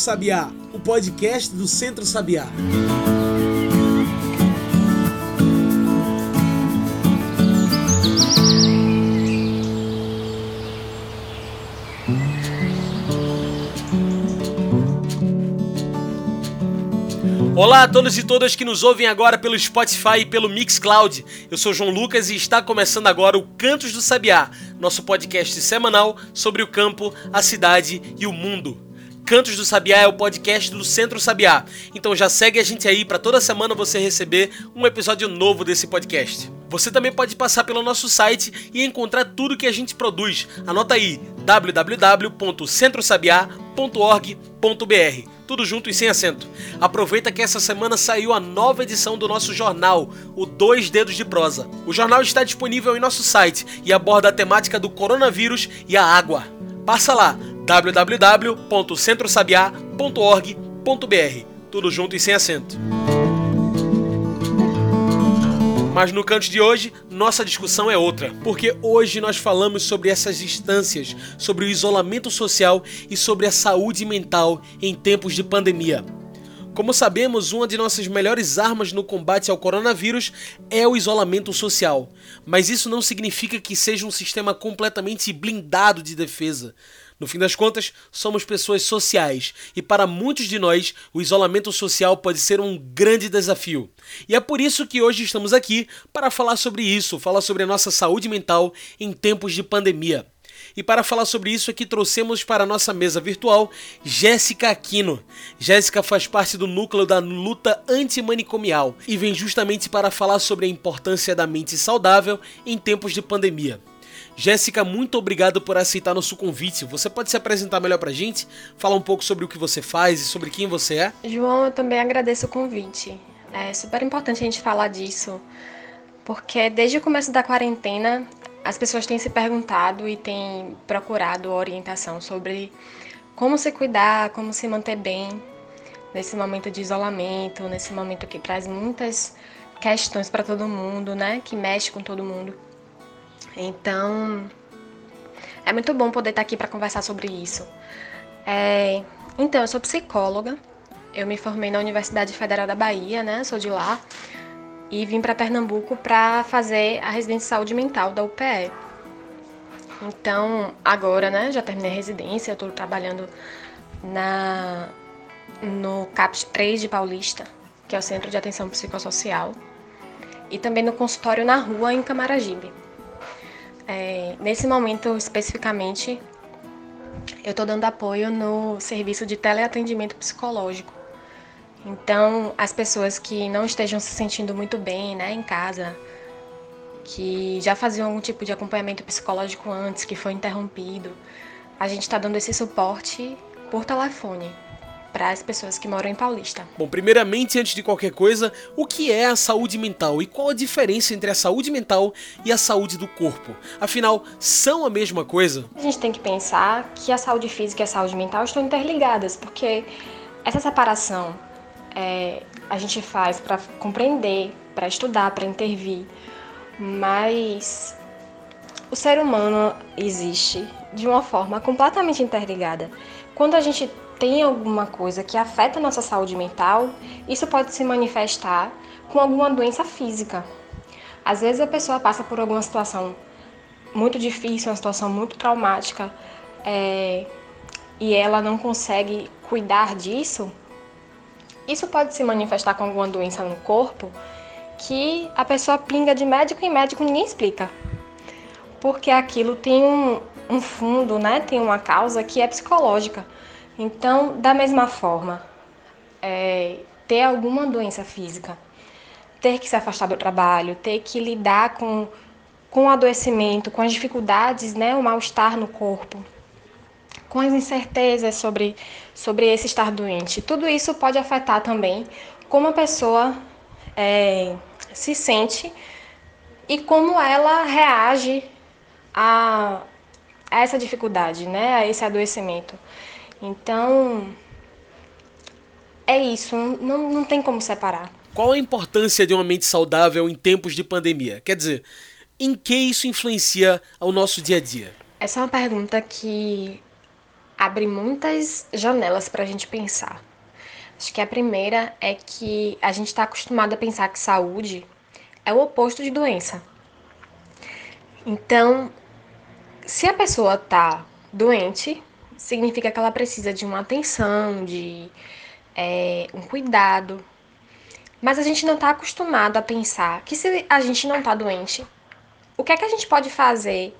Sabiá, o podcast do Centro Sabiá. Olá a todos e todas que nos ouvem agora pelo Spotify e pelo Mixcloud. Eu sou João Lucas e está começando agora o Cantos do Sabiá, nosso podcast semanal sobre o campo, a cidade e o mundo. Cantos do Sabiá é o podcast do Centro Sabiá. Então já segue a gente aí para toda semana você receber um episódio novo desse podcast. Você também pode passar pelo nosso site e encontrar tudo que a gente produz. Anota aí www.centrosabiá.org.br tudo junto e sem acento. Aproveita que essa semana saiu a nova edição do nosso jornal, o Dois Dedos de Prosa. O jornal está disponível em nosso site e aborda a temática do coronavírus e a água. Passa lá, www.centrosabiá.org.br. Tudo junto e sem acento. Mas no canto de hoje, nossa discussão é outra, porque hoje nós falamos sobre essas distâncias, sobre o isolamento social e sobre a saúde mental em tempos de pandemia. Como sabemos, uma de nossas melhores armas no combate ao coronavírus é o isolamento social, mas isso não significa que seja um sistema completamente blindado de defesa. No fim das contas, somos pessoas sociais e para muitos de nós, o isolamento social pode ser um grande desafio. E é por isso que hoje estamos aqui para falar sobre isso, falar sobre a nossa saúde mental em tempos de pandemia. E para falar sobre isso aqui trouxemos para a nossa mesa virtual Jéssica Aquino. Jéssica faz parte do núcleo da luta antimanicomial e vem justamente para falar sobre a importância da mente saudável em tempos de pandemia. Jéssica, muito obrigado por aceitar nosso convite. Você pode se apresentar melhor pra gente? Falar um pouco sobre o que você faz e sobre quem você é? João, eu também agradeço o convite. É super importante a gente falar disso, porque desde o começo da quarentena as pessoas têm se perguntado e têm procurado orientação sobre como se cuidar, como se manter bem nesse momento de isolamento, nesse momento que traz muitas questões para todo mundo, né? Que mexe com todo mundo. Então, é muito bom poder estar aqui para conversar sobre isso. É, então, eu sou psicóloga. Eu me formei na Universidade Federal da Bahia, né? Sou de lá. E vim para Pernambuco para fazer a residência de saúde mental da UPE. Então, agora, né? Já terminei a residência. Estou trabalhando na no CAPS 3 de Paulista, que é o Centro de Atenção Psicossocial, e também no consultório na rua em Camaragibe. É, nesse momento especificamente, eu estou dando apoio no serviço de teleatendimento psicológico. Então, as pessoas que não estejam se sentindo muito bem né, em casa, que já faziam algum tipo de acompanhamento psicológico antes, que foi interrompido, a gente está dando esse suporte por telefone para as pessoas que moram em Paulista. Bom, primeiramente, antes de qualquer coisa, o que é a saúde mental e qual a diferença entre a saúde mental e a saúde do corpo? Afinal, são a mesma coisa? A gente tem que pensar que a saúde física e a saúde mental estão interligadas, porque essa separação é, a gente faz para compreender, para estudar, para intervir, mas o ser humano existe de uma forma completamente interligada. Quando a gente tem alguma coisa que afeta a nossa saúde mental, isso pode se manifestar com alguma doença física. Às vezes a pessoa passa por alguma situação muito difícil, uma situação muito traumática, é, e ela não consegue cuidar disso, isso pode se manifestar com alguma doença no corpo que a pessoa pinga de médico em médico ninguém explica. Porque aquilo tem um, um fundo, né? tem uma causa que é psicológica. Então, da mesma forma, é, ter alguma doença física, ter que se afastar do trabalho, ter que lidar com, com o adoecimento, com as dificuldades, né, o mal-estar no corpo, com as incertezas sobre, sobre esse estar doente. Tudo isso pode afetar também como a pessoa é, se sente e como ela reage a, a essa dificuldade, né, a esse adoecimento. Então, é isso, não, não tem como separar. Qual a importância de uma mente saudável em tempos de pandemia? Quer dizer, em que isso influencia ao nosso dia a dia? Essa é uma pergunta que abre muitas janelas para a gente pensar. Acho que a primeira é que a gente está acostumado a pensar que saúde é o oposto de doença. Então, se a pessoa está doente, significa que ela precisa de uma atenção, de é, um cuidado. Mas a gente não está acostumado a pensar que se a gente não está doente, o que é que a gente pode fazer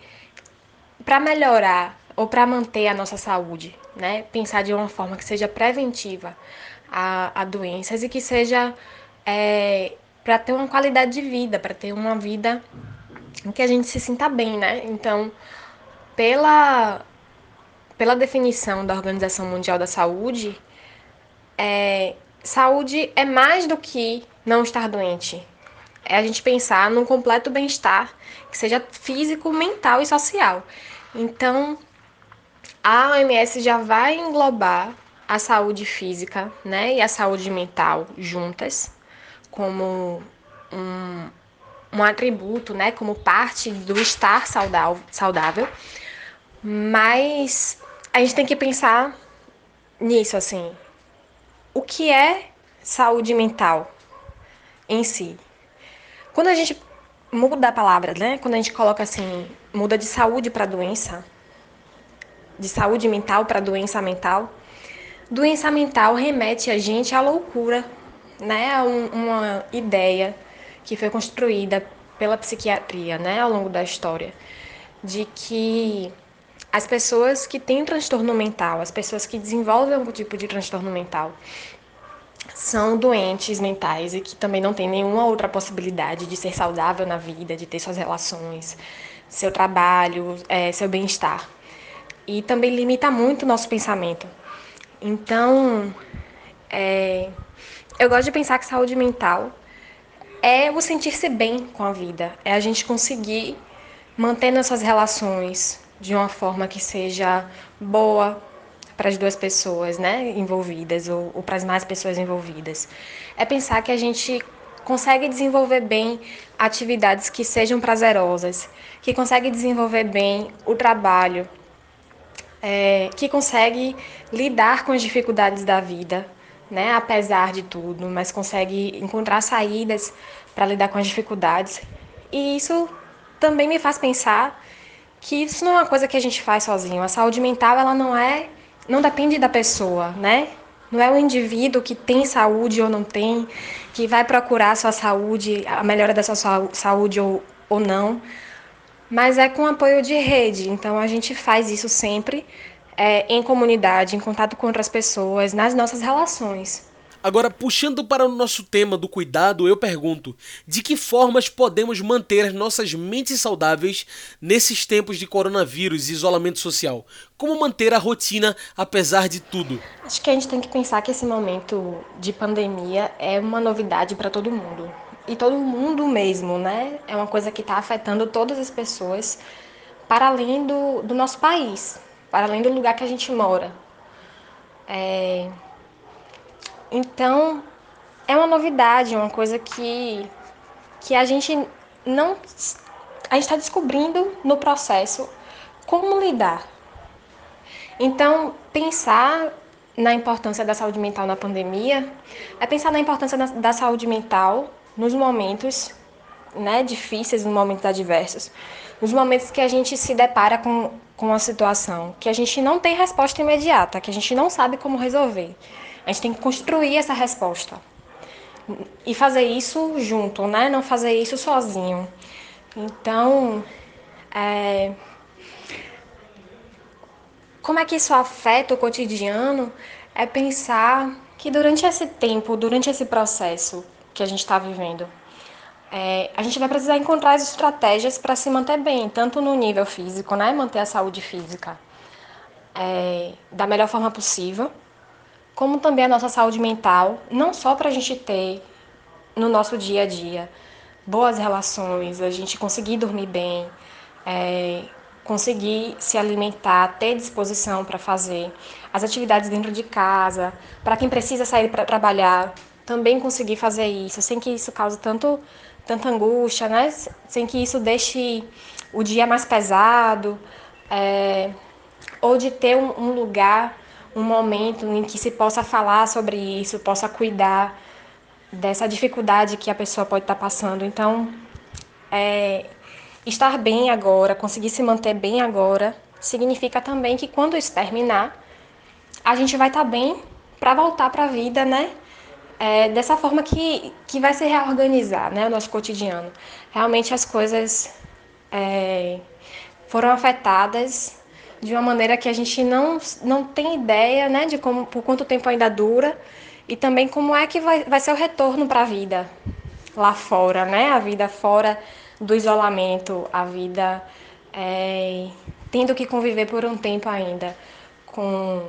para melhorar ou para manter a nossa saúde, né? Pensar de uma forma que seja preventiva a, a doenças e que seja é, para ter uma qualidade de vida, para ter uma vida em que a gente se sinta bem, né? Então, pela, pela definição da Organização Mundial da Saúde, é, saúde é mais do que não estar doente. É a gente pensar num completo bem-estar, que seja físico, mental e social. Então, a OMS já vai englobar a saúde física né, e a saúde mental juntas, como um, um atributo, né, como parte do estar saudável. Mas a gente tem que pensar nisso, assim. O que é saúde mental em si? Quando a gente muda a palavra, né? Quando a gente coloca assim, muda de saúde para doença, de saúde mental para doença mental, doença mental remete a gente à loucura, né? A um, uma ideia que foi construída pela psiquiatria, né, ao longo da história, de que as pessoas que têm transtorno mental, as pessoas que desenvolvem algum tipo de transtorno mental, são doentes mentais e que também não têm nenhuma outra possibilidade de ser saudável na vida, de ter suas relações, seu trabalho, é, seu bem-estar. E também limita muito o nosso pensamento. Então, é, eu gosto de pensar que saúde mental é o sentir-se bem com a vida, é a gente conseguir manter nossas relações de uma forma que seja boa para as duas pessoas né, envolvidas ou, ou para as mais pessoas envolvidas. É pensar que a gente consegue desenvolver bem atividades que sejam prazerosas, que consegue desenvolver bem o trabalho, é, que consegue lidar com as dificuldades da vida, né, apesar de tudo, mas consegue encontrar saídas para lidar com as dificuldades. E isso também me faz pensar que isso não é uma coisa que a gente faz sozinho. A saúde mental ela não é, não depende da pessoa, né? Não é o indivíduo que tem saúde ou não tem, que vai procurar a sua saúde, a melhora da sua saúde ou, ou não, mas é com apoio de rede. Então a gente faz isso sempre é, em comunidade, em contato com outras pessoas, nas nossas relações. Agora, puxando para o nosso tema do cuidado, eu pergunto: de que formas podemos manter nossas mentes saudáveis nesses tempos de coronavírus e isolamento social? Como manter a rotina apesar de tudo? Acho que a gente tem que pensar que esse momento de pandemia é uma novidade para todo mundo. E todo mundo mesmo, né? É uma coisa que está afetando todas as pessoas para além do, do nosso país, para além do lugar que a gente mora. É, então, é uma novidade, uma coisa que, que a gente não. A gente está descobrindo no processo como lidar. Então, pensar na importância da saúde mental na pandemia é pensar na importância da, saúde mental nos momentos né, difíceis, nos momentos adversos, nos momentos que a gente se depara com, com uma situação que a gente não tem resposta imediata, que a gente não sabe como resolver. A gente tem que construir essa resposta. E fazer isso junto, né? Não fazer isso sozinho. Então, é... como é que isso afeta o cotidiano? É pensar que durante esse tempo, durante esse processo que a gente está vivendo, é, a gente vai precisar encontrar as estratégias para se manter bem, tanto no nível físico, né? Manter a saúde física é, da melhor forma possível como também a nossa saúde mental, não só para a gente ter no nosso dia a dia boas relações, a gente conseguir dormir bem, é, conseguir se alimentar, ter disposição para fazer as atividades dentro de casa, para quem precisa sair para trabalhar, também conseguir fazer isso, sem que isso cause tanto, tanta angústia, né? sem que isso deixe o dia mais pesado. É, ou de ter um, um lugar, um momento em que se possa falar sobre isso, possa cuidar dessa dificuldade que a pessoa pode estar passando. Então, é, estar bem agora, conseguir se manter bem agora, significa também que quando isso terminar, a gente vai estar bem para voltar para a vida, né? É, dessa forma que, que vai se reorganizar né, o nosso cotidiano. Realmente as coisas é, foram afetadas de uma maneira que a gente não, não tem ideia né, de como, por quanto tempo ainda dura e também como é que vai, vai ser o retorno para a vida lá fora, né? A vida fora do isolamento, a vida é, tendo que conviver por um tempo ainda com,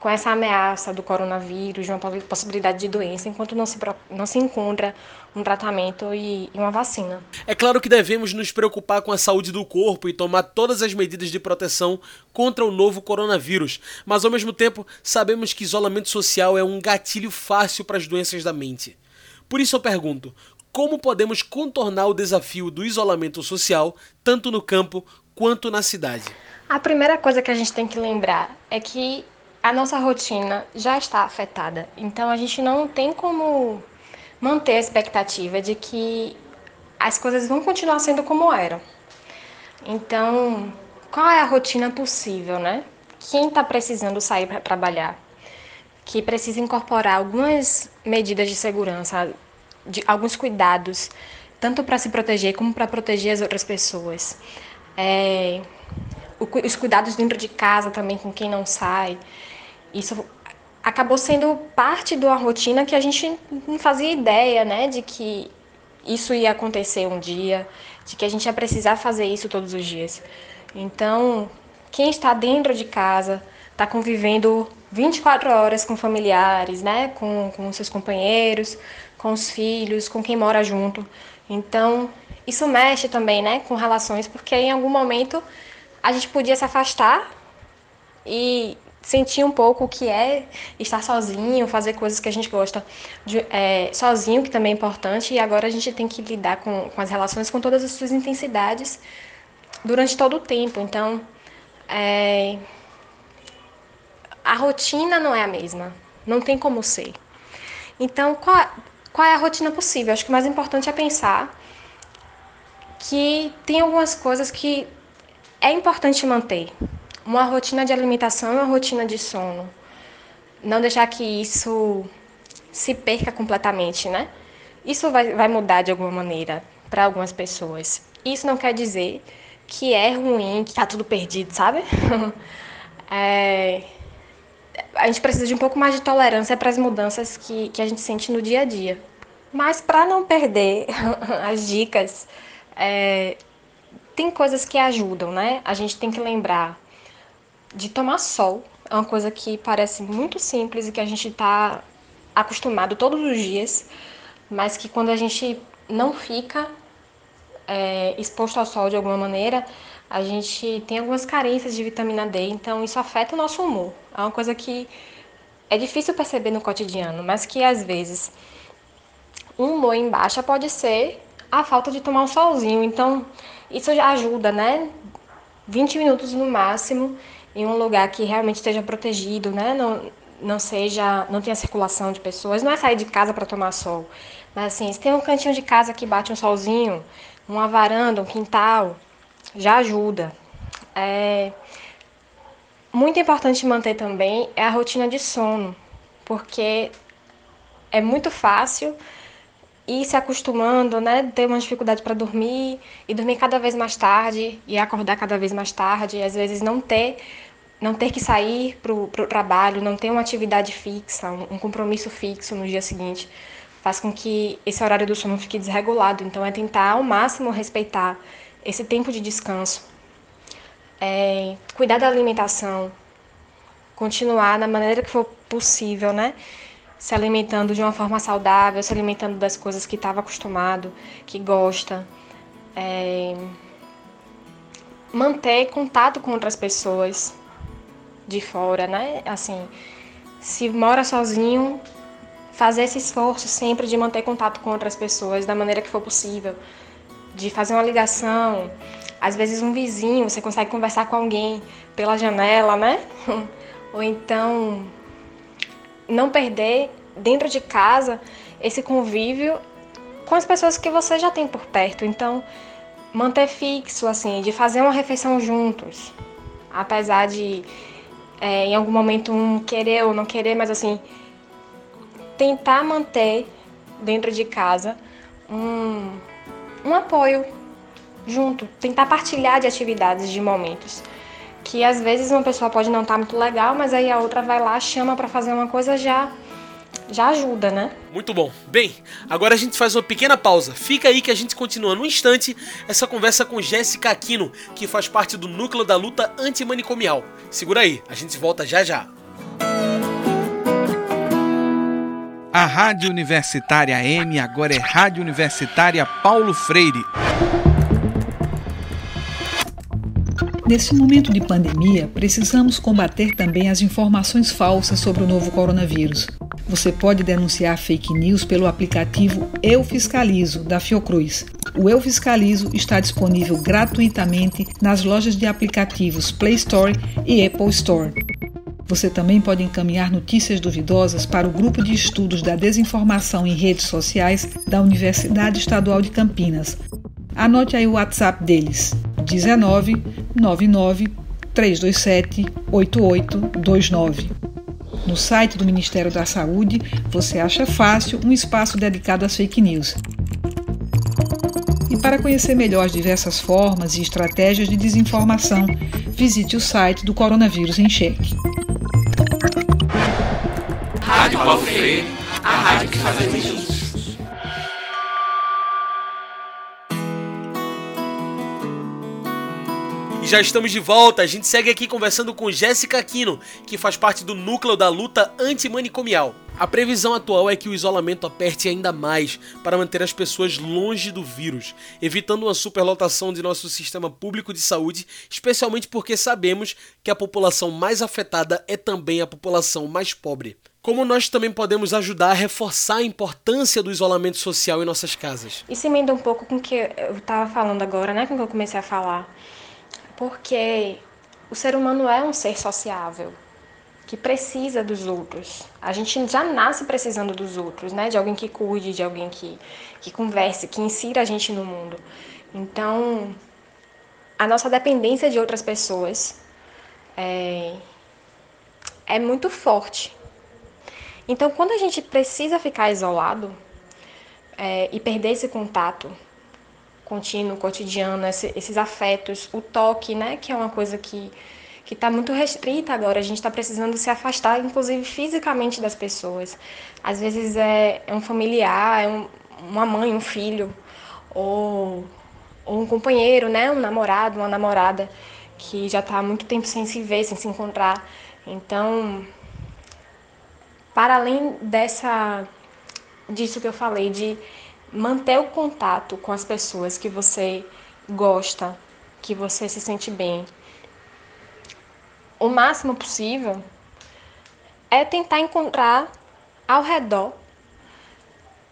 com essa ameaça do coronavírus, de uma possibilidade de doença, enquanto não se, não se encontra um tratamento e, uma vacina. É claro que devemos nos preocupar com a saúde do corpo e tomar todas as medidas de proteção contra o novo coronavírus, mas ao mesmo tempo sabemos que isolamento social é um gatilho fácil para as doenças da mente. Por isso eu pergunto: como podemos contornar o desafio do isolamento social, tanto no campo quanto na cidade? A primeira coisa que a gente tem que lembrar é que a nossa rotina já está afetada. Então a gente não tem como manter a expectativa de que as coisas vão continuar sendo como eram. Então, qual é a rotina possível, né? Quem está precisando sair para trabalhar, que precisa incorporar algumas medidas de segurança de alguns cuidados, tanto para se proteger como para proteger as outras pessoas. É, os cuidados dentro de casa também com quem não sai. Isso acabou sendo parte de uma rotina que a gente não fazia ideia, né, de que isso ia acontecer um dia, de que a gente ia precisar fazer isso todos os dias. Então, quem está dentro de casa está convivendo 24 horas com familiares, né, com, com seus companheiros, com os filhos, com quem mora junto. Então, isso mexe também, né, com relações, porque em algum momento a gente podia se afastar e sentir um pouco o que é estar sozinho, fazer coisas que a gente gosta de, é, sozinho, que também é importante, e agora a gente tem que lidar com, com as relações com todas as suas intensidades durante todo o tempo. Então, é, a rotina não é a mesma, não tem como ser. Então, qual, qual é a rotina possível? Acho que o mais importante é pensar que tem algumas coisas que é importante manter. Uma rotina de alimentação e uma rotina de sono. Não deixar que isso se perca completamente, né? Isso vai, vai mudar de alguma maneira para algumas pessoas. Isso não quer dizer que é ruim, que tá tudo perdido, sabe? é, a gente precisa de um pouco mais de tolerância para as mudanças que, que a gente sente no dia a dia. Mas para não perder as dicas, é, tem coisas que ajudam, né? A gente tem que lembrar de tomar sol. É uma coisa que parece muito simples e que a gente está acostumado todos os dias, mas que quando a gente não fica é, exposto ao sol de alguma maneira, a gente tem algumas carências de vitamina D, então isso afeta o nosso humor. É uma coisa que é difícil perceber no cotidiano, mas que às vezes um humor em baixa pode ser a falta de tomar um solzinho. Então, isso já ajuda, né? 20 minutos no máximo em um lugar que realmente esteja protegido, né? Não, não seja, não tenha circulação de pessoas. Não é sair de casa para tomar sol, mas assim, se tem um cantinho de casa que bate um solzinho, uma varanda, um quintal, já ajuda. É muito importante manter também é a rotina de sono, porque é muito fácil ir se acostumando, né, ter uma dificuldade para dormir e dormir cada vez mais tarde e acordar cada vez mais tarde, e às vezes não ter não ter que sair para o trabalho, não ter uma atividade fixa, um, um compromisso fixo no dia seguinte, faz com que esse horário do sono fique desregulado. Então é tentar ao máximo respeitar esse tempo de descanso, é, cuidar da alimentação, continuar da maneira que for possível, né? Se alimentando de uma forma saudável, se alimentando das coisas que estava acostumado, que gosta. É, manter contato com outras pessoas de fora, né? Assim, se mora sozinho, fazer esse esforço sempre de manter contato com outras pessoas da maneira que for possível de fazer uma ligação, Às vezes um vizinho, você consegue conversar com alguém pela janela, né? Ou então não perder dentro de casa esse convívio com as pessoas que você já tem por perto. Então, manter fixo, assim, de fazer uma refeição juntos. Apesar de é, em algum momento um querer ou não querer, mas assim, tentar manter dentro de casa um, um apoio junto, tentar partilhar de atividades, de momentos. Que às vezes uma pessoa pode não estar tá muito legal, mas aí a outra vai lá, chama para fazer uma coisa já já ajuda, né? Muito bom. Bem, agora a gente faz uma pequena pausa. Fica aí que a gente continua no instante essa conversa com Jéssica Aquino, que faz parte do núcleo da luta antimanicomial. Segura aí, a gente volta já já. A Rádio Universitária M agora é Rádio Universitária Paulo Freire. Nesse momento de pandemia, precisamos combater também as informações falsas sobre o novo coronavírus. Você pode denunciar fake news pelo aplicativo Eu Fiscalizo, da Fiocruz. O Eu Fiscalizo está disponível gratuitamente nas lojas de aplicativos Play Store e Apple Store. Você também pode encaminhar notícias duvidosas para o grupo de estudos da desinformação em redes sociais da Universidade Estadual de Campinas. Anote aí o WhatsApp deles: 19 99 327 8829. No site do Ministério da Saúde, você acha fácil um espaço dedicado às fake news. E para conhecer melhor as diversas formas e estratégias de desinformação, visite o site do Coronavírus em Cheque. Rádio Paulo Freire, a rádio que faz já estamos de volta. A gente segue aqui conversando com Jéssica Aquino, que faz parte do núcleo da luta antimanicomial. A previsão atual é que o isolamento aperte ainda mais para manter as pessoas longe do vírus, evitando uma superlotação de nosso sistema público de saúde, especialmente porque sabemos que a população mais afetada é também a população mais pobre. Como nós também podemos ajudar a reforçar a importância do isolamento social em nossas casas? Isso emenda um pouco com o que eu estava falando agora, né? Com o que eu comecei a falar porque o ser humano é um ser sociável que precisa dos outros. A gente já nasce precisando dos outros, né? De alguém que cuide, de alguém que, que converse, que insira a gente no mundo. Então, a nossa dependência de outras pessoas é, é muito forte. Então, quando a gente precisa ficar isolado é, e perder esse contato contínuo, cotidiano, esses afetos, o toque, né, que é uma coisa que que está muito restrita agora. A gente está precisando se afastar, inclusive fisicamente, das pessoas. Às vezes é, é um familiar, é um, uma mãe, um filho, ou, ou, um companheiro, né, um namorado, uma namorada que já está há muito tempo sem se ver, sem se encontrar. Então, para além dessa disso que eu falei de manter o contato com as pessoas que você gosta, que você se sente bem, o máximo possível, é tentar encontrar ao redor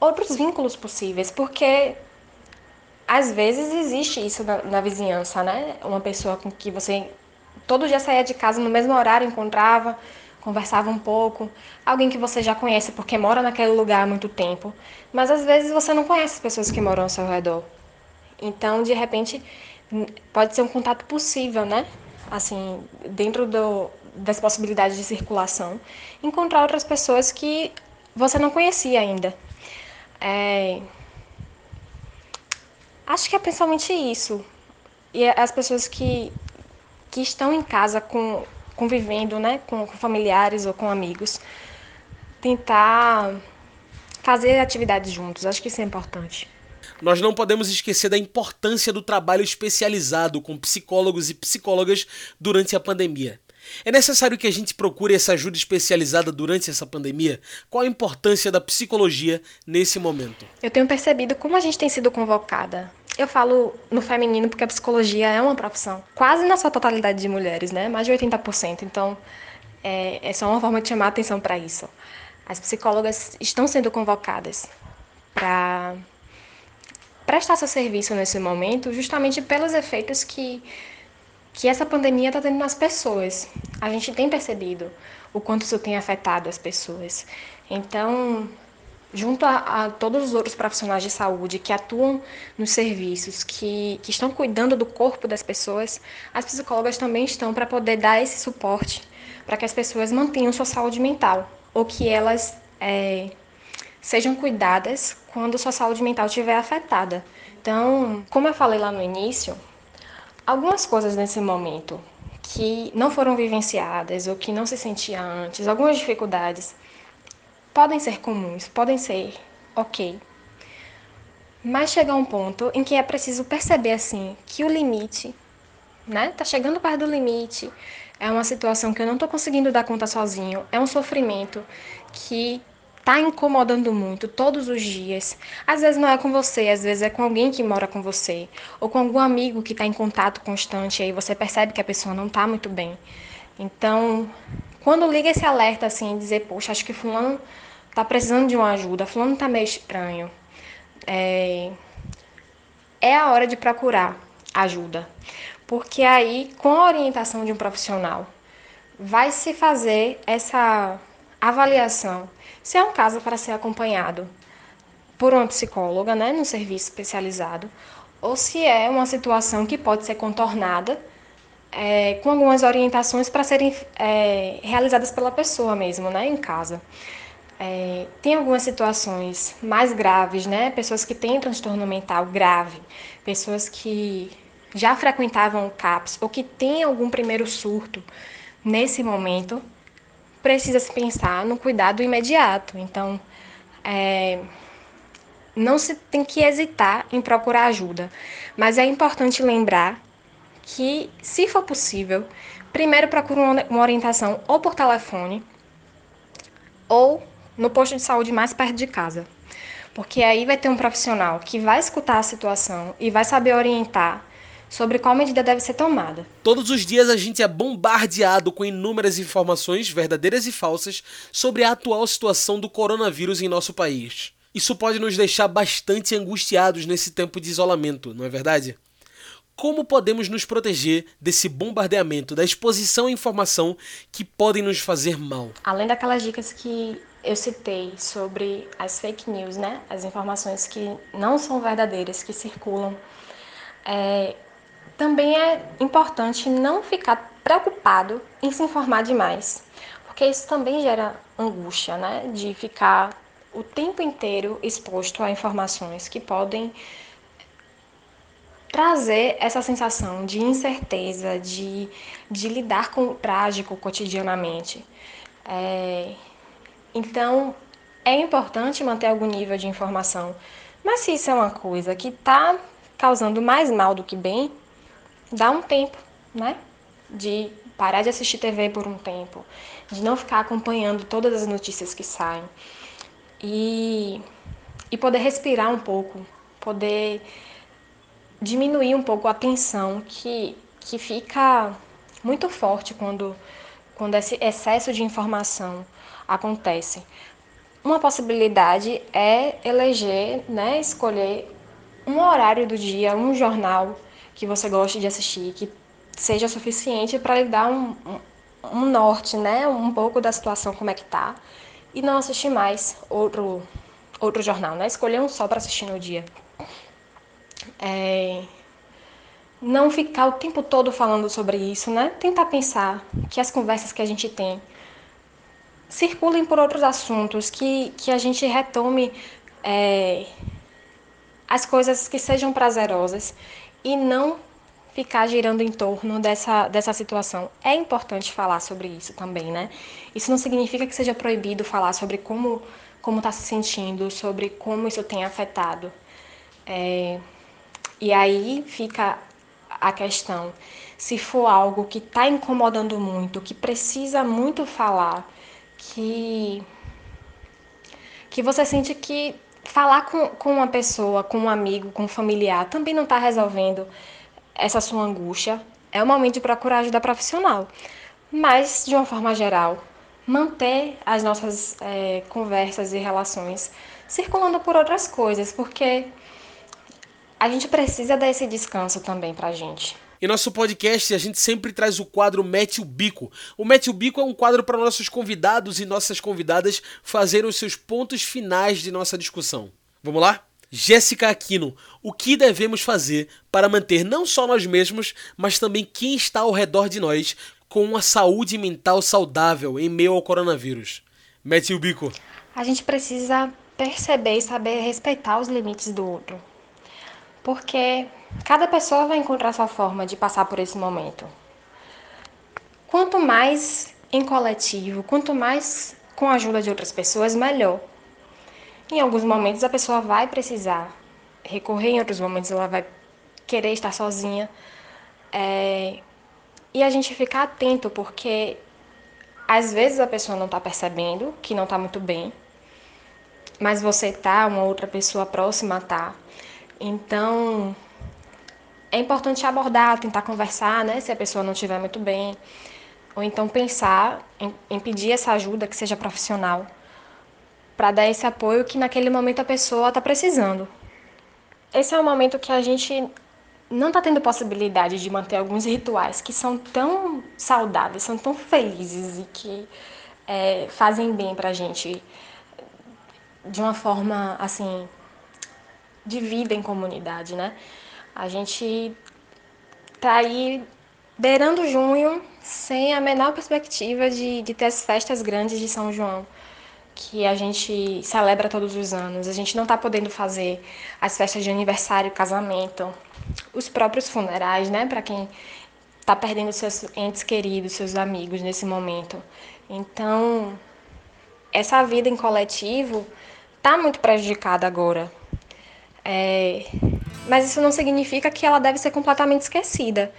outros vínculos possíveis, porque às vezes existe isso na, na, vizinhança, né? Uma pessoa com que você todo dia saía de casa no mesmo horário, encontrava, conversava um pouco, alguém que você já conhece porque mora naquele lugar há muito tempo, mas às vezes você não conhece as pessoas que moram ao seu redor. Então, de repente, pode ser um contato possível, né? Assim, dentro do, das possibilidades de circulação, encontrar outras pessoas que você não conhecia ainda. É... Acho que é principalmente isso. E as pessoas que, que estão em casa com convivendo né, com, com familiares ou com amigos, tentar fazer atividades juntos. Acho que isso é importante. Nós não podemos esquecer da importância do trabalho especializado com psicólogos e psicólogas durante a pandemia. É necessário que a gente procure essa ajuda especializada durante essa pandemia? Qual a importância da psicologia nesse momento? Eu tenho percebido como a gente tem sido convocada eu falo no feminino porque a psicologia é uma profissão quase na sua totalidade de mulheres, né? Mais de 80%. Então, é, é só uma forma de chamar atenção para isso. As psicólogas estão sendo convocadas para prestar seu serviço nesse momento, justamente pelos efeitos que, que essa pandemia está tendo nas pessoas. A gente tem percebido o quanto isso tem afetado as pessoas. Então, junto a, a, todos os outros profissionais de saúde que atuam nos serviços, que, que estão cuidando do corpo das pessoas, as psicólogas também estão para poder dar esse suporte para que as pessoas mantenham sua saúde mental ou que elas é, sejam cuidadas quando sua saúde mental estiver afetada. Então, como eu falei lá no início, algumas coisas nesse momento que não foram vivenciadas ou que não se sentia antes, algumas dificuldades podem ser comuns, podem ser ok. Mas chega um ponto em que é preciso perceber assim que o limite, né? Tá chegando perto do limite. É uma situação que eu não estou conseguindo dar conta sozinho. É um sofrimento que tá incomodando muito todos os dias. Às vezes não é com você, às vezes é com alguém que mora com você, ou com algum amigo que está em contato constante, aí você percebe que a pessoa não está muito bem. Então, quando liga esse alerta assim, dizer, poxa, acho que fulano tá precisando de uma ajuda, fulano tá meio estranho, é, é a hora de procurar ajuda. Porque aí, com a orientação de um profissional, vai se fazer essa avaliação se é um caso para ser acompanhado por uma psicóloga, né, num serviço especializado, ou se é uma situação que pode ser contornada é, com algumas orientações para serem é, realizadas pela pessoa mesmo, né, em casa. É, tem algumas situações mais graves, né? Pessoas que têm transtorno mental grave, pessoas que já frequentavam o CAPS ou que têm algum primeiro surto nesse momento, precisa se pensar no cuidado imediato. Então, é, não se tem que hesitar em procurar ajuda, mas é importante lembrar que, se for possível, primeiro procure uma orientação ou por telefone ou no posto de saúde mais perto de casa. Porque aí vai ter um profissional que vai escutar a situação e vai saber orientar sobre qual medida deve ser tomada. Todos os dias a gente é bombardeado com inúmeras informações, verdadeiras e falsas, sobre a atual situação do coronavírus em nosso país. Isso pode nos deixar bastante angustiados nesse tempo de isolamento, não é verdade? Como podemos nos proteger desse bombardeamento, da exposição à informação que podem nos fazer mal? Além daquelas dicas que eu citei sobre as fake news, né? As informações que não são verdadeiras, que circulam. É, também é importante não ficar preocupado em se informar demais, porque isso também gera angústia, né? De ficar o tempo inteiro exposto a informações que podem trazer essa sensação de incerteza, de, de lidar com o trágico cotidianamente. É, então, é importante manter algum nível de informação, mas se isso é uma coisa que está causando mais mal do que bem, dá um tempo, né? De parar de assistir TV por um tempo, de não ficar acompanhando todas as notícias que saem e, e poder respirar um pouco, poder diminuir um pouco a tensão que, que fica muito forte quando, quando esse excesso de informação acontece. Uma possibilidade é eleger, né, escolher um horário do dia, um jornal que você goste de assistir, que seja suficiente para lhe dar um, um, um, norte, né, um pouco da situação como é que tá, e não assistir mais outro outro jornal, né? Escolher um só para assistir no dia. É... Não ficar o tempo todo falando sobre isso, né? Tentar pensar que as conversas que a gente tem circulem por outros assuntos, que, que a gente retome é, as coisas que sejam prazerosas e não ficar girando em torno dessa, dessa situação. É importante falar sobre isso também, né? Isso não significa que seja proibido falar sobre como como está se sentindo, sobre como isso tem afetado. É, e aí fica a questão, se for algo que está incomodando muito, que precisa muito falar, que, que você sente que falar com, com uma pessoa, com um amigo, com um familiar, também não está resolvendo essa sua angústia, é o momento de procurar ajuda profissional. Mas, de uma forma geral, manter as nossas é, conversas e relações circulando por outras coisas, porque a gente precisa desse descanso também pra gente. Em nosso podcast, a gente sempre traz o quadro Mete o Bico. O Mete o Bico é um quadro para nossos convidados e nossas convidadas fazerem os seus pontos finais de nossa discussão. Vamos lá? Jéssica Aquino, o que devemos fazer para manter não só nós mesmos, mas também quem está ao redor de nós com uma saúde mental saudável em meio ao coronavírus? Mete o bico. A gente precisa perceber e saber respeitar os limites do outro. Porque cada pessoa vai encontrar sua forma de passar por esse momento. Quanto mais em coletivo, quanto mais com a ajuda de outras pessoas, melhor. Em alguns momentos a pessoa vai precisar recorrer, em outros momentos ela vai querer estar sozinha. É... E a gente ficar atento, porque às vezes a pessoa não está percebendo que não está muito bem, mas você tá, uma outra pessoa próxima tá. Então, é importante abordar, tentar conversar, né, se a pessoa não estiver muito bem, ou então pensar em, em pedir essa ajuda que seja profissional, para dar esse apoio que naquele momento a pessoa está precisando. Esse é um momento que a gente não está tendo possibilidade de manter alguns rituais que são tão saudáveis, são tão felizes e que é, fazem bem para a gente de uma forma assim de vida em comunidade, né? A gente tá aí beirando junho sem a menor perspectiva de, de ter as festas grandes de São João que a gente celebra todos os anos. A gente não está podendo fazer as festas de aniversário, casamento, os próprios funerais, né? Para quem está perdendo seus entes queridos, seus amigos nesse momento. Então, essa vida em coletivo está muito prejudicada agora. É, mas isso não significa que ela deve ser completamente esquecida.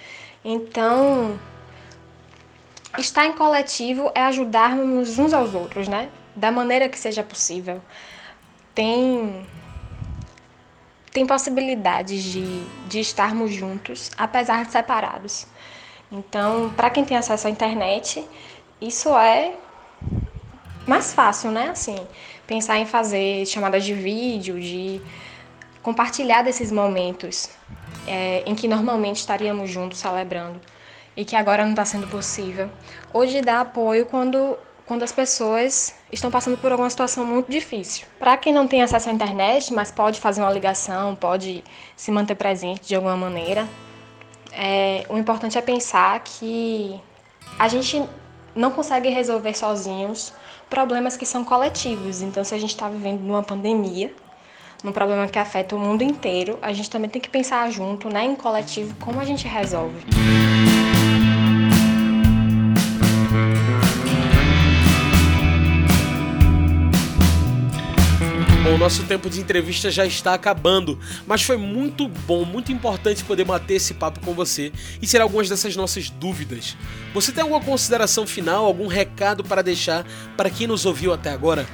Então, estar em coletivo é ajudarmos uns aos outros, né? Da maneira que seja possível. Tem tem possibilidades de, de estarmos juntos, apesar de separados. Então, para quem tem acesso à internet, isso é mais fácil, né? Assim, pensar em fazer chamadas de vídeo, de compartilhar desses momentos é, em que normalmente estaríamos juntos celebrando e que agora não está sendo possível. Hoje dá apoio quando, quando as pessoas estão passando por alguma situação muito difícil. Para quem não tem acesso à internet, mas pode fazer uma ligação, pode se manter presente de alguma maneira, é, o importante é pensar que a gente não consegue resolver sozinhos problemas que são coletivos. Então, se a gente está vivendo numa pandemia, num problema que afeta o mundo inteiro, a gente também tem que pensar junto, né, em coletivo, como a gente resolve. Bom, o nosso tempo de entrevista já está acabando, mas foi muito bom, muito importante poder bater esse papo com você e tirar algumas dessas nossas dúvidas. Você tem alguma consideração final, algum recado para deixar para quem nos ouviu até agora?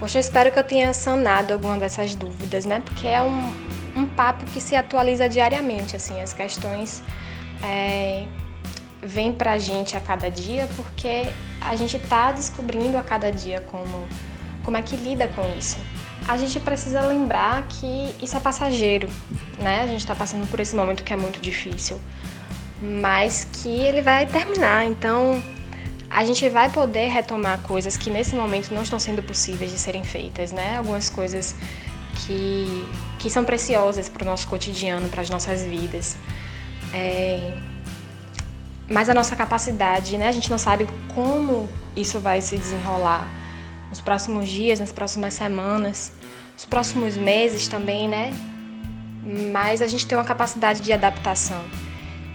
Poxa, eu espero que eu tenha sanado alguma dessas dúvidas, né? Porque é um, um papo que se atualiza diariamente, assim, as questões é, vêm pra gente a cada dia porque a gente está descobrindo a cada dia como, como é que lida com isso a gente precisa lembrar que isso é passageiro, né? A gente está passando por esse momento que é muito difícil, mas que ele vai terminar. Então, a gente vai poder retomar coisas que nesse momento não estão sendo possíveis de serem feitas, né? Algumas coisas que, que são preciosas para o nosso cotidiano, para as nossas vidas. É... Mas a nossa capacidade, né? A gente não sabe como isso vai se desenrolar nos próximos dias, nas próximas semanas os próximos meses também, né? Mas a gente tem uma capacidade de adaptação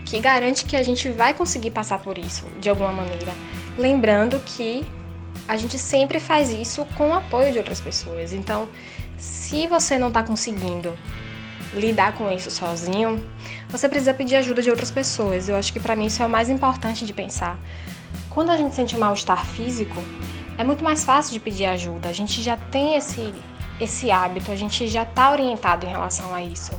que garante que a gente vai conseguir passar por isso de alguma maneira. Lembrando que a gente sempre faz isso com o apoio de outras pessoas. Então, se você não está conseguindo lidar com isso sozinho, você precisa pedir ajuda de outras pessoas. Eu acho que para mim isso é o mais importante de pensar. Quando a gente sente mal-estar físico, é muito mais fácil de pedir ajuda. A gente já tem esse esse hábito, a gente já está orientado em relação a isso.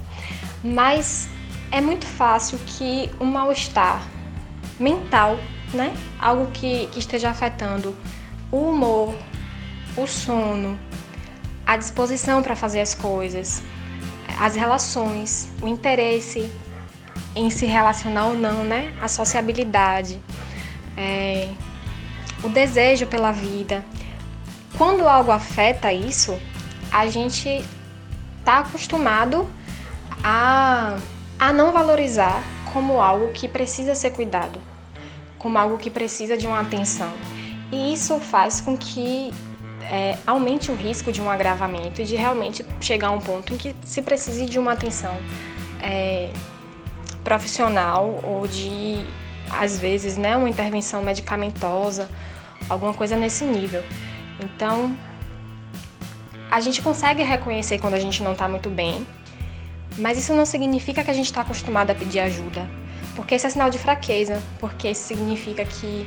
Mas é muito fácil que o mal-estar mental, né? Algo que, que esteja afetando o humor, o sono, a disposição para fazer as coisas, as relações, o interesse em se relacionar ou não, né? A sociabilidade, é, o desejo pela vida. Quando algo afeta isso, a gente está acostumado a, a não valorizar como algo que precisa ser cuidado, como algo que precisa de uma atenção. E isso faz com que é, aumente o risco de um agravamento e de realmente chegar a um ponto em que se precise de uma atenção é, profissional ou de, às vezes, né, uma intervenção medicamentosa, alguma coisa nesse nível. Então, a gente consegue reconhecer quando a gente não está muito bem, mas isso não significa que a gente está acostumado a pedir ajuda, porque isso é sinal de fraqueza, porque isso significa que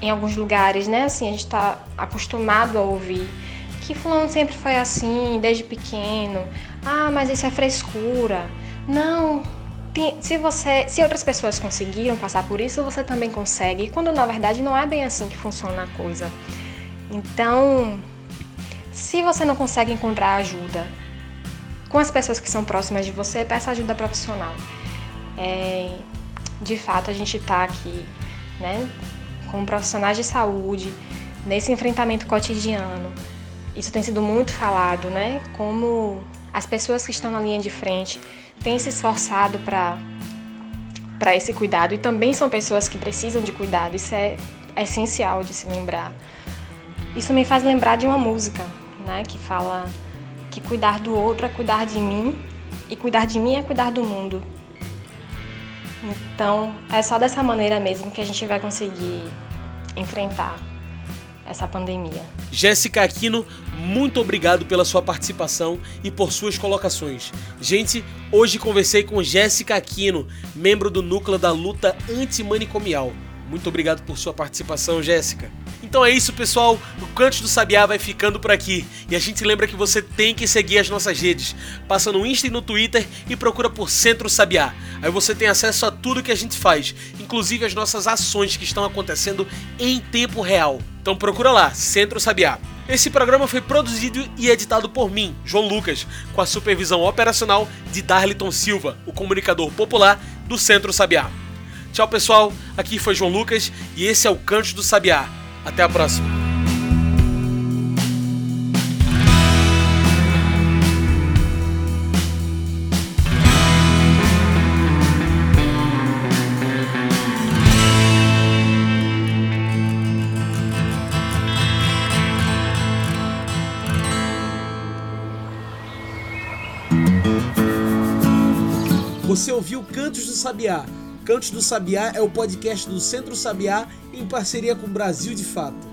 em alguns lugares, né, assim, a gente está acostumado a ouvir que fulano sempre foi assim, desde pequeno. Ah, mas isso é frescura. Não, se você, se outras pessoas conseguiram passar por isso, você também consegue. Quando na verdade não é bem assim que funciona a coisa. Então, se você não consegue encontrar ajuda com as pessoas que são próximas de você, peça ajuda profissional. É, de fato, a gente está aqui, né, com profissionais de saúde, nesse enfrentamento cotidiano. Isso tem sido muito falado, né? Como as pessoas que estão na linha de frente têm se esforçado para para esse cuidado e também são pessoas que precisam de cuidado. Isso é essencial de se lembrar. Isso me faz lembrar de uma música, né, que fala que cuidar do outro é cuidar de mim e cuidar de mim é cuidar do mundo. Então, é só dessa maneira mesmo que a gente vai conseguir enfrentar essa pandemia. Jéssica Aquino, muito obrigado pela sua participação e por suas colocações. Gente, hoje conversei com Jéssica Aquino, membro do núcleo da luta antimanicomial. Muito obrigado por sua participação, Jéssica. Então é isso, pessoal. O Canto do Sabiá vai ficando por aqui. E a gente lembra que você tem que seguir as nossas redes. Passa no Insta e no Twitter e procura por Centro Sabiá. Aí você tem acesso a tudo que a gente faz, inclusive as nossas ações que estão acontecendo em tempo real. Então procura lá, Centro Sabiá. Esse programa foi produzido e editado por mim, João Lucas, com a supervisão operacional de Darliton Silva, o comunicador popular do Centro Sabiá. Tchau, pessoal. Aqui foi João Lucas e esse é o Canto do Sabiá. Até a próxima. Você ouviu Cantos do Sabiá Cantos do Sabiá é o podcast do Centro Sabiá em parceria com o Brasil de Fato.